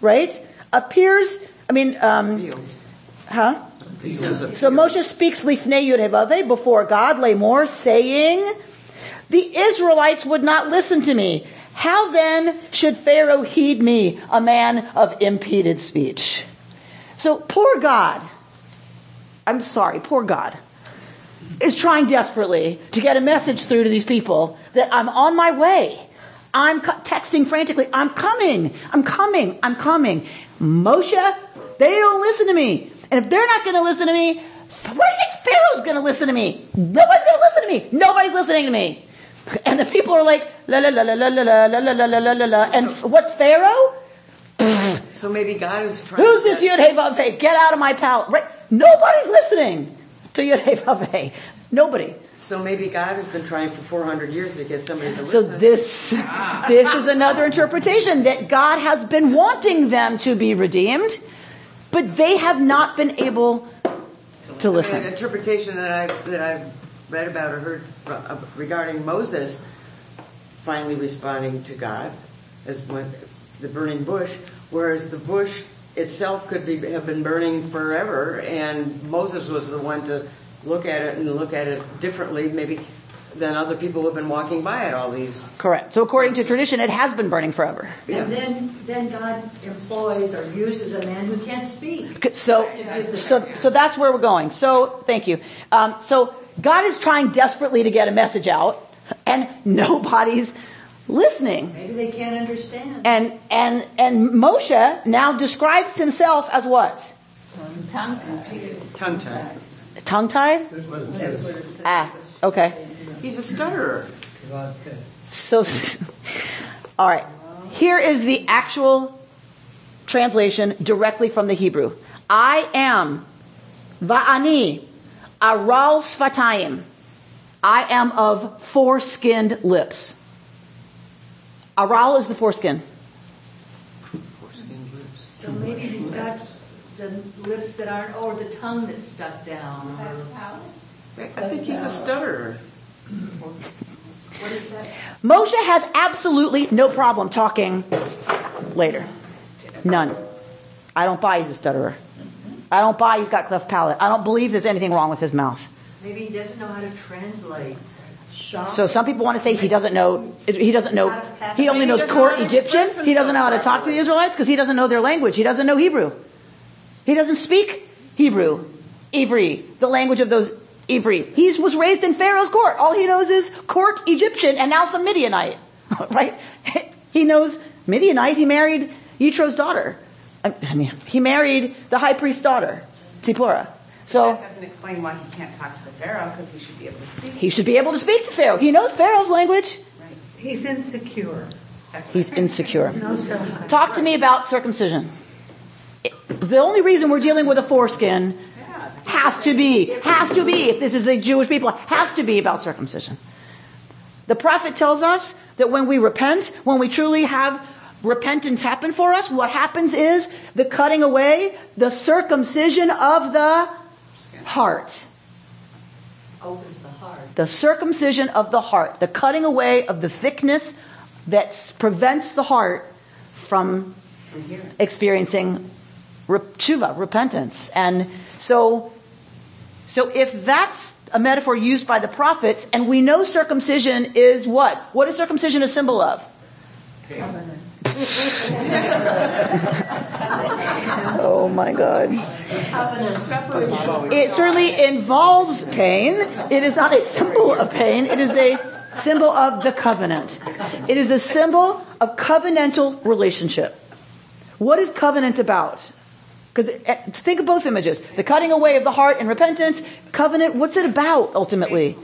right, appears, I mean, um, huh? So Moshe speaks lifnei Yud He Vav He before God, Lamor, saying, The Israelites would not listen to me. How then should Pharaoh heed me, a man of impeded speech? So poor God, I'm sorry, poor God, is trying desperately to get a message through to these people that I'm on my way. I'm texting frantically, I'm coming, I'm coming, I'm coming. Moshe, they don't listen to me. And if they're not going to listen to me, why do you think Pharaoh's going to listen to me? Nobody's going to listen to me. Nobody's listening to me. And the people are like, la la la la la la la la la la la la la. And what Pharaoh? So maybe God is trying. Who's this Yud Hey Get out of my palace! Right? Nobody's listening to Yud Hey. Nobody. So maybe God has been trying for 400 years to get somebody to listen. So this, this is another interpretation that God has been wanting them to be redeemed, but they have not been able to An listen. interpretation that I that I've read about or heard uh, regarding Moses finally responding to God as when the burning bush, whereas the bush itself could be have been burning forever, and Moses was the one to look at it and look at it differently, maybe than other people who have been walking by it all these. Correct. So according to tradition, it has been burning forever. Yeah. And then, then God employs or uses a man who can't speak. So, so, so that's where we're going. So, thank you. Um, so, God is trying desperately to get a message out, and nobody's listening. Maybe they can't understand. And and and Moshe now describes himself as what? Tongue tied. Tongue tied? Ah, okay. He's a stutterer. So, all right. Here is the actual translation directly from the Hebrew. I am va'ani aral sfatayim. I am of foreskinned lips. Aral is the foreskin. So maybe he's got the lips that aren't, or the tongue that's stuck down. Or, I think he's a stutterer. what is that? Moshe has absolutely no problem talking later. None. I don't buy he's a stutterer. I don't buy he's got cleft palate. I don't believe there's anything wrong with his mouth. Maybe he doesn't know how to translate. So some people want to say he doesn't know, he doesn't know, he only knows court know how to Egyptian. He doesn't know how to talk to the Israelites because he doesn't know their language. He doesn't know Hebrew. He doesn't speak Hebrew, Ivri, the language of those Ivri. He was raised in Pharaoh's court. All he knows is court Egyptian and now some Midianite, right? He knows Midianite. He married Yitro's daughter. I mean, he married the high priest's daughter, Zipporah. So That doesn't explain why he can't talk to the Pharaoh because he should be able to speak. he should be able to speak to Pharaoh. He knows Pharaoh's language. Right. He's insecure. He's insecure. Talk to me about circumcision. The only reason we're dealing with a foreskin has to be, has to be, if this is the Jewish people, has to be about circumcision. The prophet tells us that when we repent, when we truly have repentance happen for us, what happens is the cutting away, the circumcision of the heart. Opens the heart. The circumcision of the heart, the cutting away of the thickness that prevents the heart from experiencing tshuva, repentance. And so, so if that's a metaphor used by the prophets, and we know circumcision is what? What is circumcision a symbol of? Oh my God. It certainly involves pain. It is not a symbol of pain. It is a symbol of the covenant. It is a symbol of covenantal relationship. What is covenant about? Because eh, think of both images. The cutting away of the heart and repentance. Covenant, what's it about ultimately?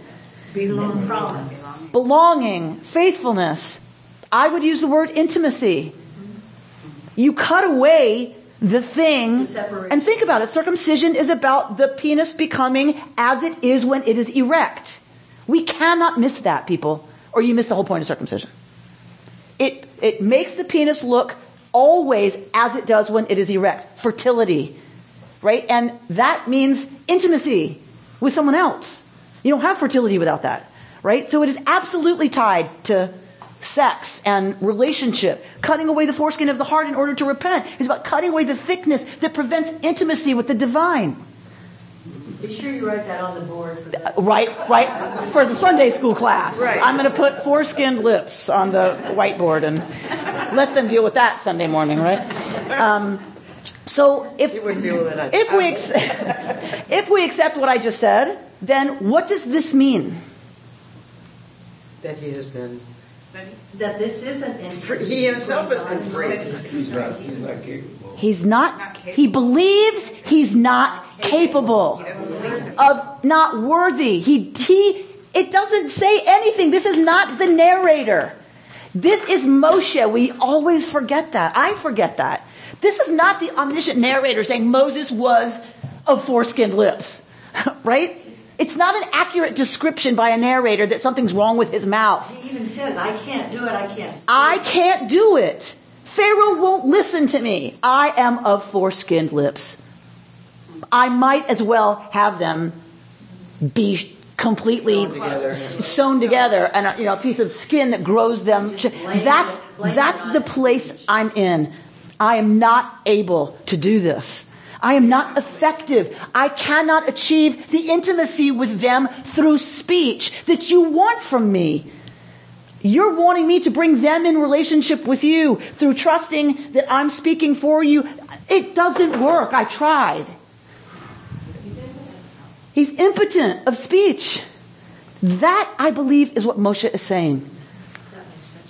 Belong. Promise. Belonging, faithfulness. I would use the word intimacy. You cut away the thing. And think about it. Circumcision is about the penis becoming as it is when it is erect. We cannot miss that, people, or you miss the whole point of circumcision. It, it makes the penis look always as it does when it is erect. Fertility. Right? And that means intimacy with someone else. You don't have fertility without that. Right? So it is absolutely tied to sex and relationship. Cutting away the foreskin of the heart in order to repent is about cutting away the thickness that prevents intimacy with the divine. Be sure you write that on the board. For the- Right, right, for the Sunday school class. Right. I'm going to put foreskinned lips on the whiteboard and let them deal with that Sunday morning, right? Um, so if if we ex- if we accept what I just said, then what does this mean? That he has been. that this isn't intimacy. He himself has been free. He's not, he's not capable. He's not, he believes he's not capable of not worthy. He, he, it doesn't say anything. This is not the narrator. This is Moshe. We always forget that. I forget that. This is not the omniscient narrator saying Moses was of foreskinned lips, right? It's not an accurate description by a narrator that something's wrong with his mouth. He even says, I can't do it, I can't. I can't do it. Pharaoh won't listen to me. I am of foreskinned lips. I might as well have them be completely Sewn together. sewn together and a, you know, a piece of skin that grows them. That's, that's the place I'm in. I am not able to do this. I am not effective. I cannot achieve the intimacy with them through speech that you want from me. You're wanting me to bring them in relationship with you through trusting that I'm speaking for you. It doesn't work. I tried. He's impotent of speech. That, I believe, is what Moshe is saying.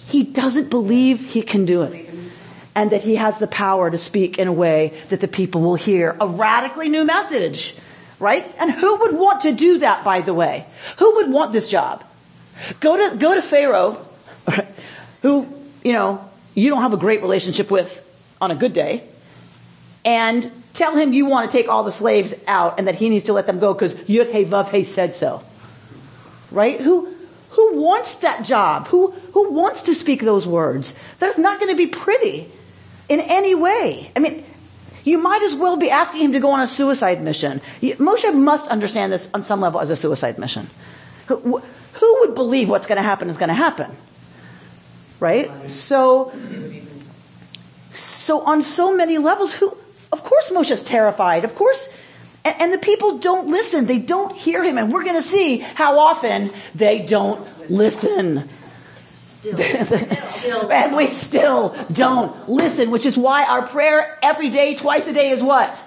He doesn't believe he can do it. And that he has the power to speak in a way that the people will hear a radically new message. Right? And who would want to do that, by the way? Who would want this job? Go to, go to Pharaoh, who, you know, you don't have a great relationship with on a good day, and tell him you want to take all the slaves out and that he needs to let them go because Yud Hey Vav said so. Right? Who who wants that job? Who who wants to speak those words? That's not going to be pretty in any way. I mean, you might as well be asking him to go on a suicide mission. Moshe must understand this on some level as a suicide mission. Who, who would believe what's going to happen is going to happen? Right? So, so on so many levels, who, of course Moshe's terrified. Of course, and, and the people don't listen. They don't hear him. And we're going to see how often they don't listen. and we still don't listen, which is why our prayer every day, twice a day is what?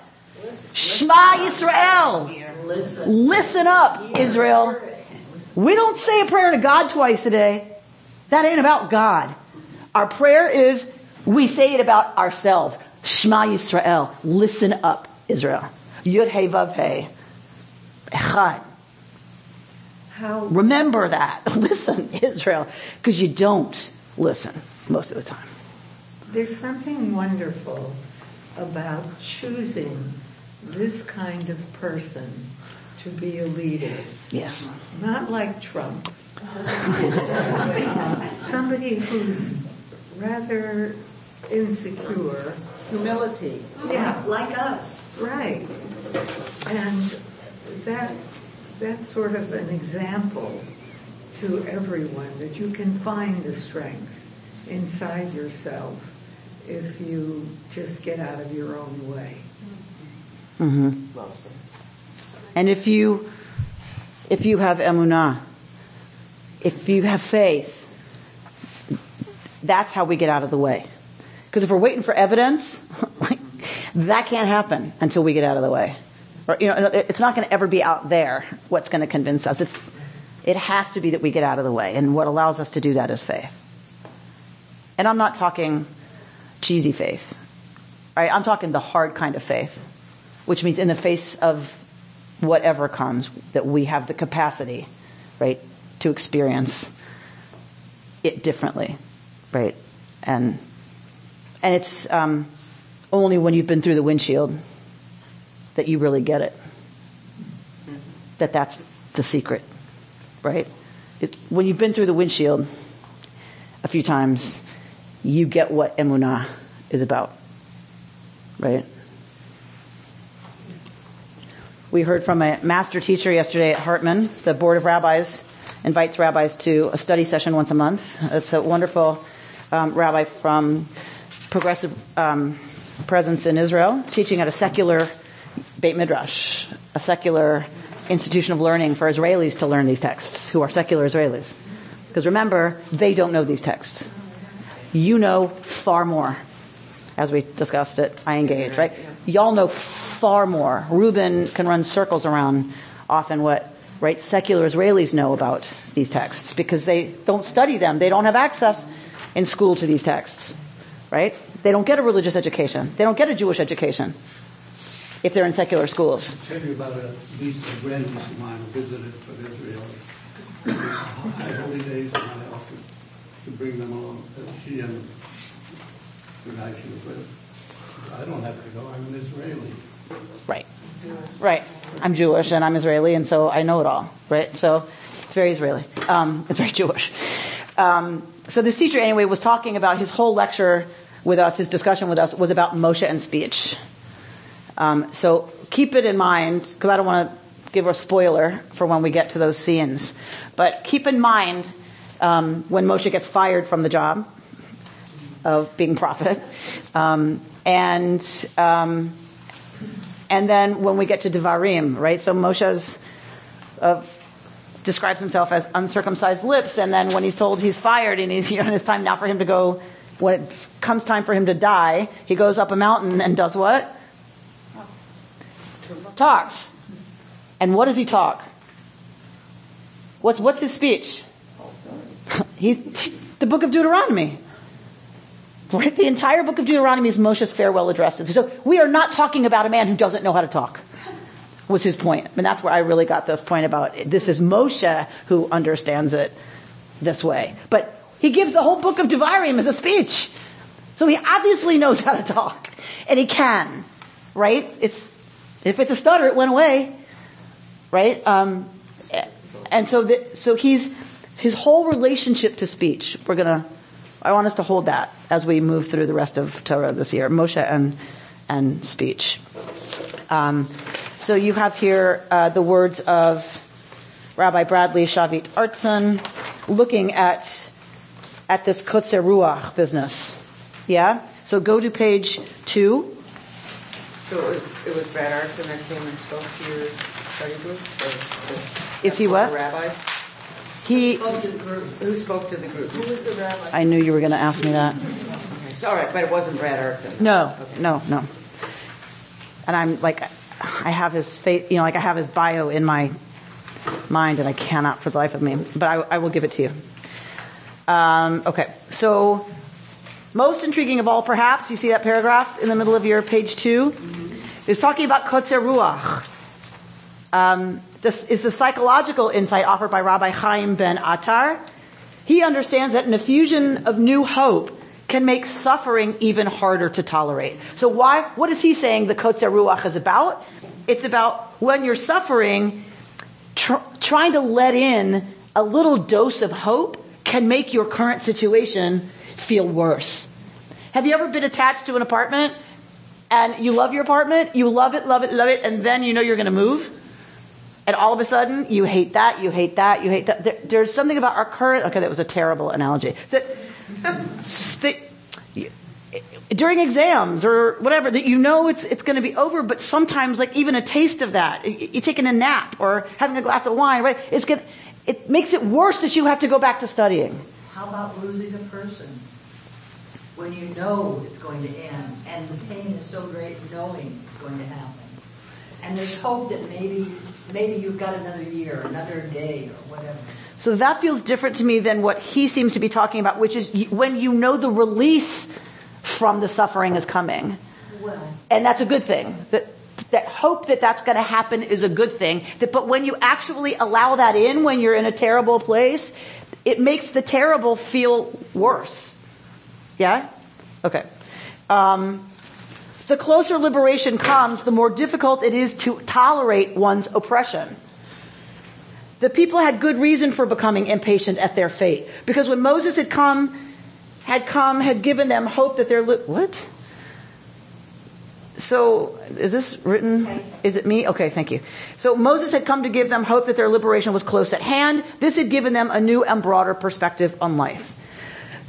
Shema Yisrael. Listen. Listen up, Israel. We don't say a prayer to God twice a day. That ain't about God. Our prayer is we say it about ourselves. Shema Yisrael. Listen up, Israel. Yud Hey Vav Hey. Echad. How? Remember that. Listen, Israel, because you don't listen most of the time. There's something wonderful about choosing this kind of person to be a leader. Yes. Not like Trump. somebody who's rather insecure. Humility. Yeah. Like us. Right. And that that's sort of an example to everyone that you can find the strength inside yourself if you just get out of your own way. Mm-hmm. Well said. And if you if you have emunah, if you have faith, that's how we get out of the way. Because if we're waiting for evidence, that can't happen until we get out of the way. Or, you know, it's not going to ever be out there what's going to convince us. It's, it has to be that we get out of the way. And what allows us to do that is faith. And I'm not talking cheesy faith. Right? I'm talking the hard kind of faith, which means in the face of whatever comes, that we have the capacity, right, to experience it differently, right? And and it's um, only when you've been through the windshield that you really get it. That that's the secret, right? It, when you've been through the windshield a few times, you get what emunah is about, right? We heard from a master teacher yesterday at Hartman. The Board of Rabbis invites rabbis to a study session once a month. It's a wonderful um, rabbi from Progressive um, Presence in Israel, teaching at a secular Beit Midrash, a secular institution of learning for Israelis to learn these texts, who are secular Israelis. Because remember, they don't know these texts. You know far more. As we discussed it, I engage, right? Y'all know far more. Reuben can run circles around often what right secular Israelis know about these texts because they don't study them. They don't have access in school to these texts, right? They don't get a religious education. They don't get a Jewish education if they're in secular schools. Tell you about a niece, a grandniece of mine who visited from Israel. High holy days, and I offered to bring them along. She and the guy she was with. I don't have to go. I'm an Israeli. Right. Right. I'm Jewish and I'm Israeli, and so I know it all. Right. So it's very Israeli. Um, it's very Jewish. Um, so this teacher, anyway, was talking about his whole lecture with us. His discussion with us was about Moshe and speech. Um, so keep it in mind, because I don't want to give a spoiler for when we get to those scenes. But keep in mind um, when Moshe gets fired from the job of being prophet, um, and um, and then when we get to Devarim, right? So Moshe's uh, describes himself as uncircumcised lips, and then when he's told he's fired and he's, you know, it's time now for him to go, when it comes time for him to die, he goes up a mountain and does what? Talks. And what does he talk? What's what's his speech? he, the book of Deuteronomy. Right? The entire book of Deuteronomy is Moshe's farewell address So we are not talking about a man who doesn't know how to talk. Was his point. And that's where I really got this point about this is Moshe who understands it this way. But he gives the whole book of Devarim as a speech. So he obviously knows how to talk. And he can. Right? It's, if it's a stutter, it went away. Right? Um, and so, the, so he's, his whole relationship to speech, we're gonna, I want us to hold that as we move through the rest of Torah this year, Moshe and, and speech. Um, so you have here uh, the words of Rabbi Bradley Shavit Artson looking at at this kotzer ruach business. Yeah? So go to page two. So it was, it was Brad Artson that came and spoke to your study group? Or Is he what? Rabbis? He. Who spoke to the group? Who was the rabbi? I knew you were going to ask me that. Okay. All right, but it wasn't Brad Artson. No, no, no. And I'm like, I have his face, you know, like I have his bio in my mind, and I cannot for the life of me. But I, I will give it to you. Um, okay, so most intriguing of all, perhaps, you see that paragraph in the middle of your page 2 It's talking about kotzer ruach. Um, this is the psychological insight offered by Rabbi Chaim ben Attar. He understands that an effusion of new hope can make suffering even harder to tolerate. So why, what is he saying the Kotzer Ruach is about? It's about when you're suffering, tr- trying to let in a little dose of hope can make your current situation feel worse. Have you ever been attached to an apartment and you love your apartment, you love it, love it, love it, and then you know you're going to move? And all of a sudden, you hate that, you hate that, you hate that. There, there's something about our current, okay, that was a terrible analogy. So, st- during exams or whatever, that you know it's it's going to be over, but sometimes like even a taste of that, you taking a nap or having a glass of wine, right? It's going it makes it worse that you have to go back to studying. How about losing a person? When you know it's going to end, and the pain is so great knowing it's going to happen. And there's hope that maybe maybe you've got another year, another day, or whatever. So that feels different to me than what he seems to be talking about, which is when you know the release from the suffering is coming. Well, And that's a good thing. That, that hope that that's going to happen is a good thing. That, but when you actually allow that in when you're in a terrible place, it makes the terrible feel worse. Yeah? Okay. Um, the closer liberation comes, the more difficult it is to tolerate one's oppression. The people had good reason for becoming impatient at their fate. Because when Moses had come, had come, had given them hope that their, li- what? So, is this written? Is it me? Okay, thank you. So Moses had come to give them hope that their liberation was close at hand. This had given them a new and broader perspective on life.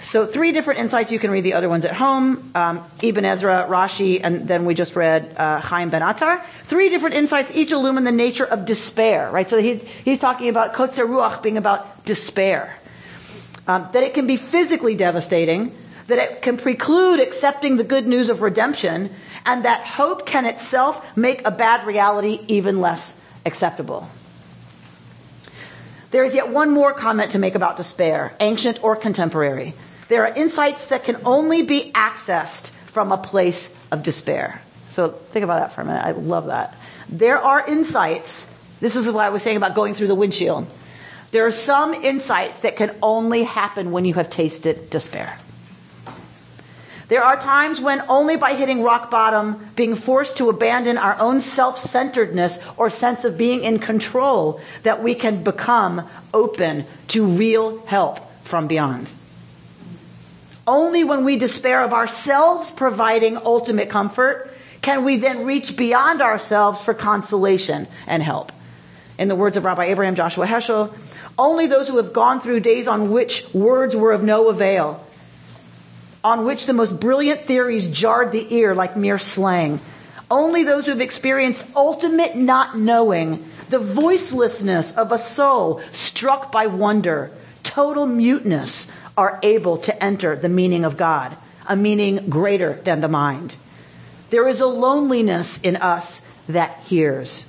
So three different insights. You can read the other ones at home. Um, Ibn Ezra, Rashi, and then we just read uh, Chaim ben Attar. Three different insights, each illumine the nature of despair. Right. So he, he's talking about kotzer ruach being about despair. Um, that it can be physically devastating. That it can preclude accepting the good news of redemption, and that hope can itself make a bad reality even less acceptable. There is yet one more comment to make about despair, ancient or contemporary. There are insights that can only be accessed from a place of despair. So think about that for a minute. I love that. There are insights. This is what I was saying about going through the windshield. There are some insights that can only happen when you have tasted despair. There are times when only by hitting rock bottom, being forced to abandon our own self-centeredness or sense of being in control, that we can become open to real help from beyond. Only when we despair of ourselves providing ultimate comfort can we then reach beyond ourselves for consolation and help. In the words of Rabbi Abraham Joshua Heschel, only those who have gone through days on which words were of no avail, on which the most brilliant theories jarred the ear like mere slang, only those who have experienced ultimate not knowing, the voicelessness of a soul struck by wonder, total muteness, are able to enter the meaning of God, a meaning greater than the mind. There is a loneliness in us that hears.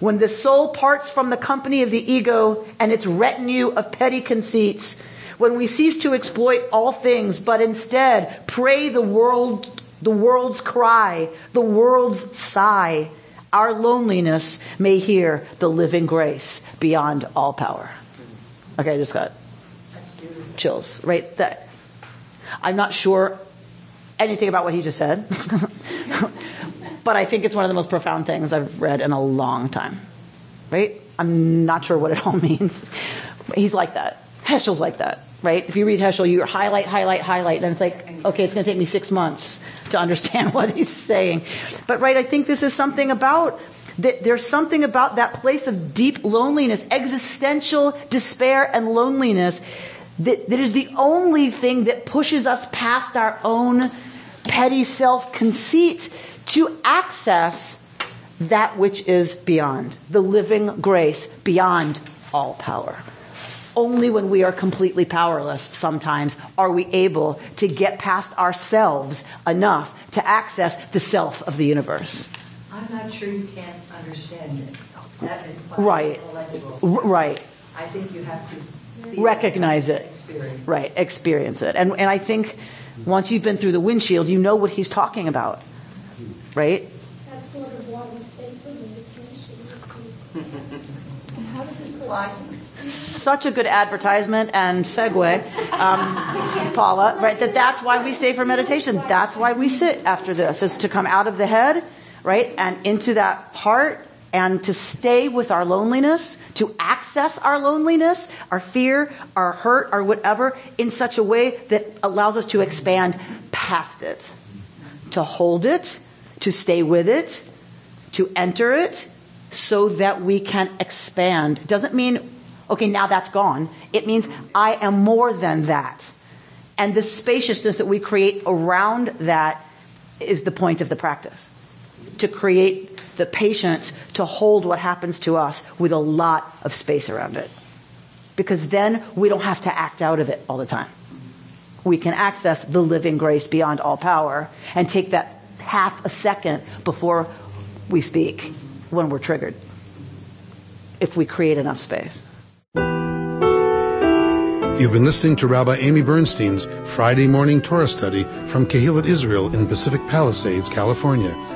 When the soul parts from the company of the ego and its retinue of petty conceits, when we cease to exploit all things, but instead pray the world, the world's cry, the world's sigh, our loneliness may hear the living grace beyond all power. Okay, I just got chills, right? That I'm not sure anything about what he just said. but I think it's one of the most profound things I've read in a long time. Right? I'm not sure what it all means. He's like that. Heschel's like that, right? If you read Heschel, you highlight, highlight, highlight, then it's like, okay, it's going to take me six months to understand what he's saying. But right, I think this is something about that there's something about that place of deep loneliness, existential despair and loneliness that, that is the only thing that pushes us past our own petty self-conceit to access that which is beyond, the living grace beyond all power. Only when we are completely powerless sometimes are we able to get past ourselves enough to access the self of the universe. I'm not sure you can't understand it. That right. Right. I think you have to recognize it. Experience. Right, experience it. And and I think once you've been through the windshield, you know what he's talking about. Right? That's sort of why we stay. How does this apply such a good advertisement and segue, um, Paula, right? That that's why we stay for meditation. That's why we sit after this, is to come out of the head, right, and into that heart, and to stay with our loneliness, to access our loneliness, our fear, our hurt, our whatever, in such a way that allows us to expand past it, to hold it, to stay with it, to enter it, so that we can expand. Doesn't mean okay, now that's gone. It means I am more than that. And the spaciousness that we create around that is the point of the practice. To create the patience to hold what happens to us with a lot of space around it. Because then we don't have to act out of it all the time. We can access the living grace beyond all power and take that half a second before we speak when we're triggered. If we create enough space. You've been listening to Rabbi Amy Bernstein's Friday morning Torah study from Kehillat Israel in Pacific Palisades, California.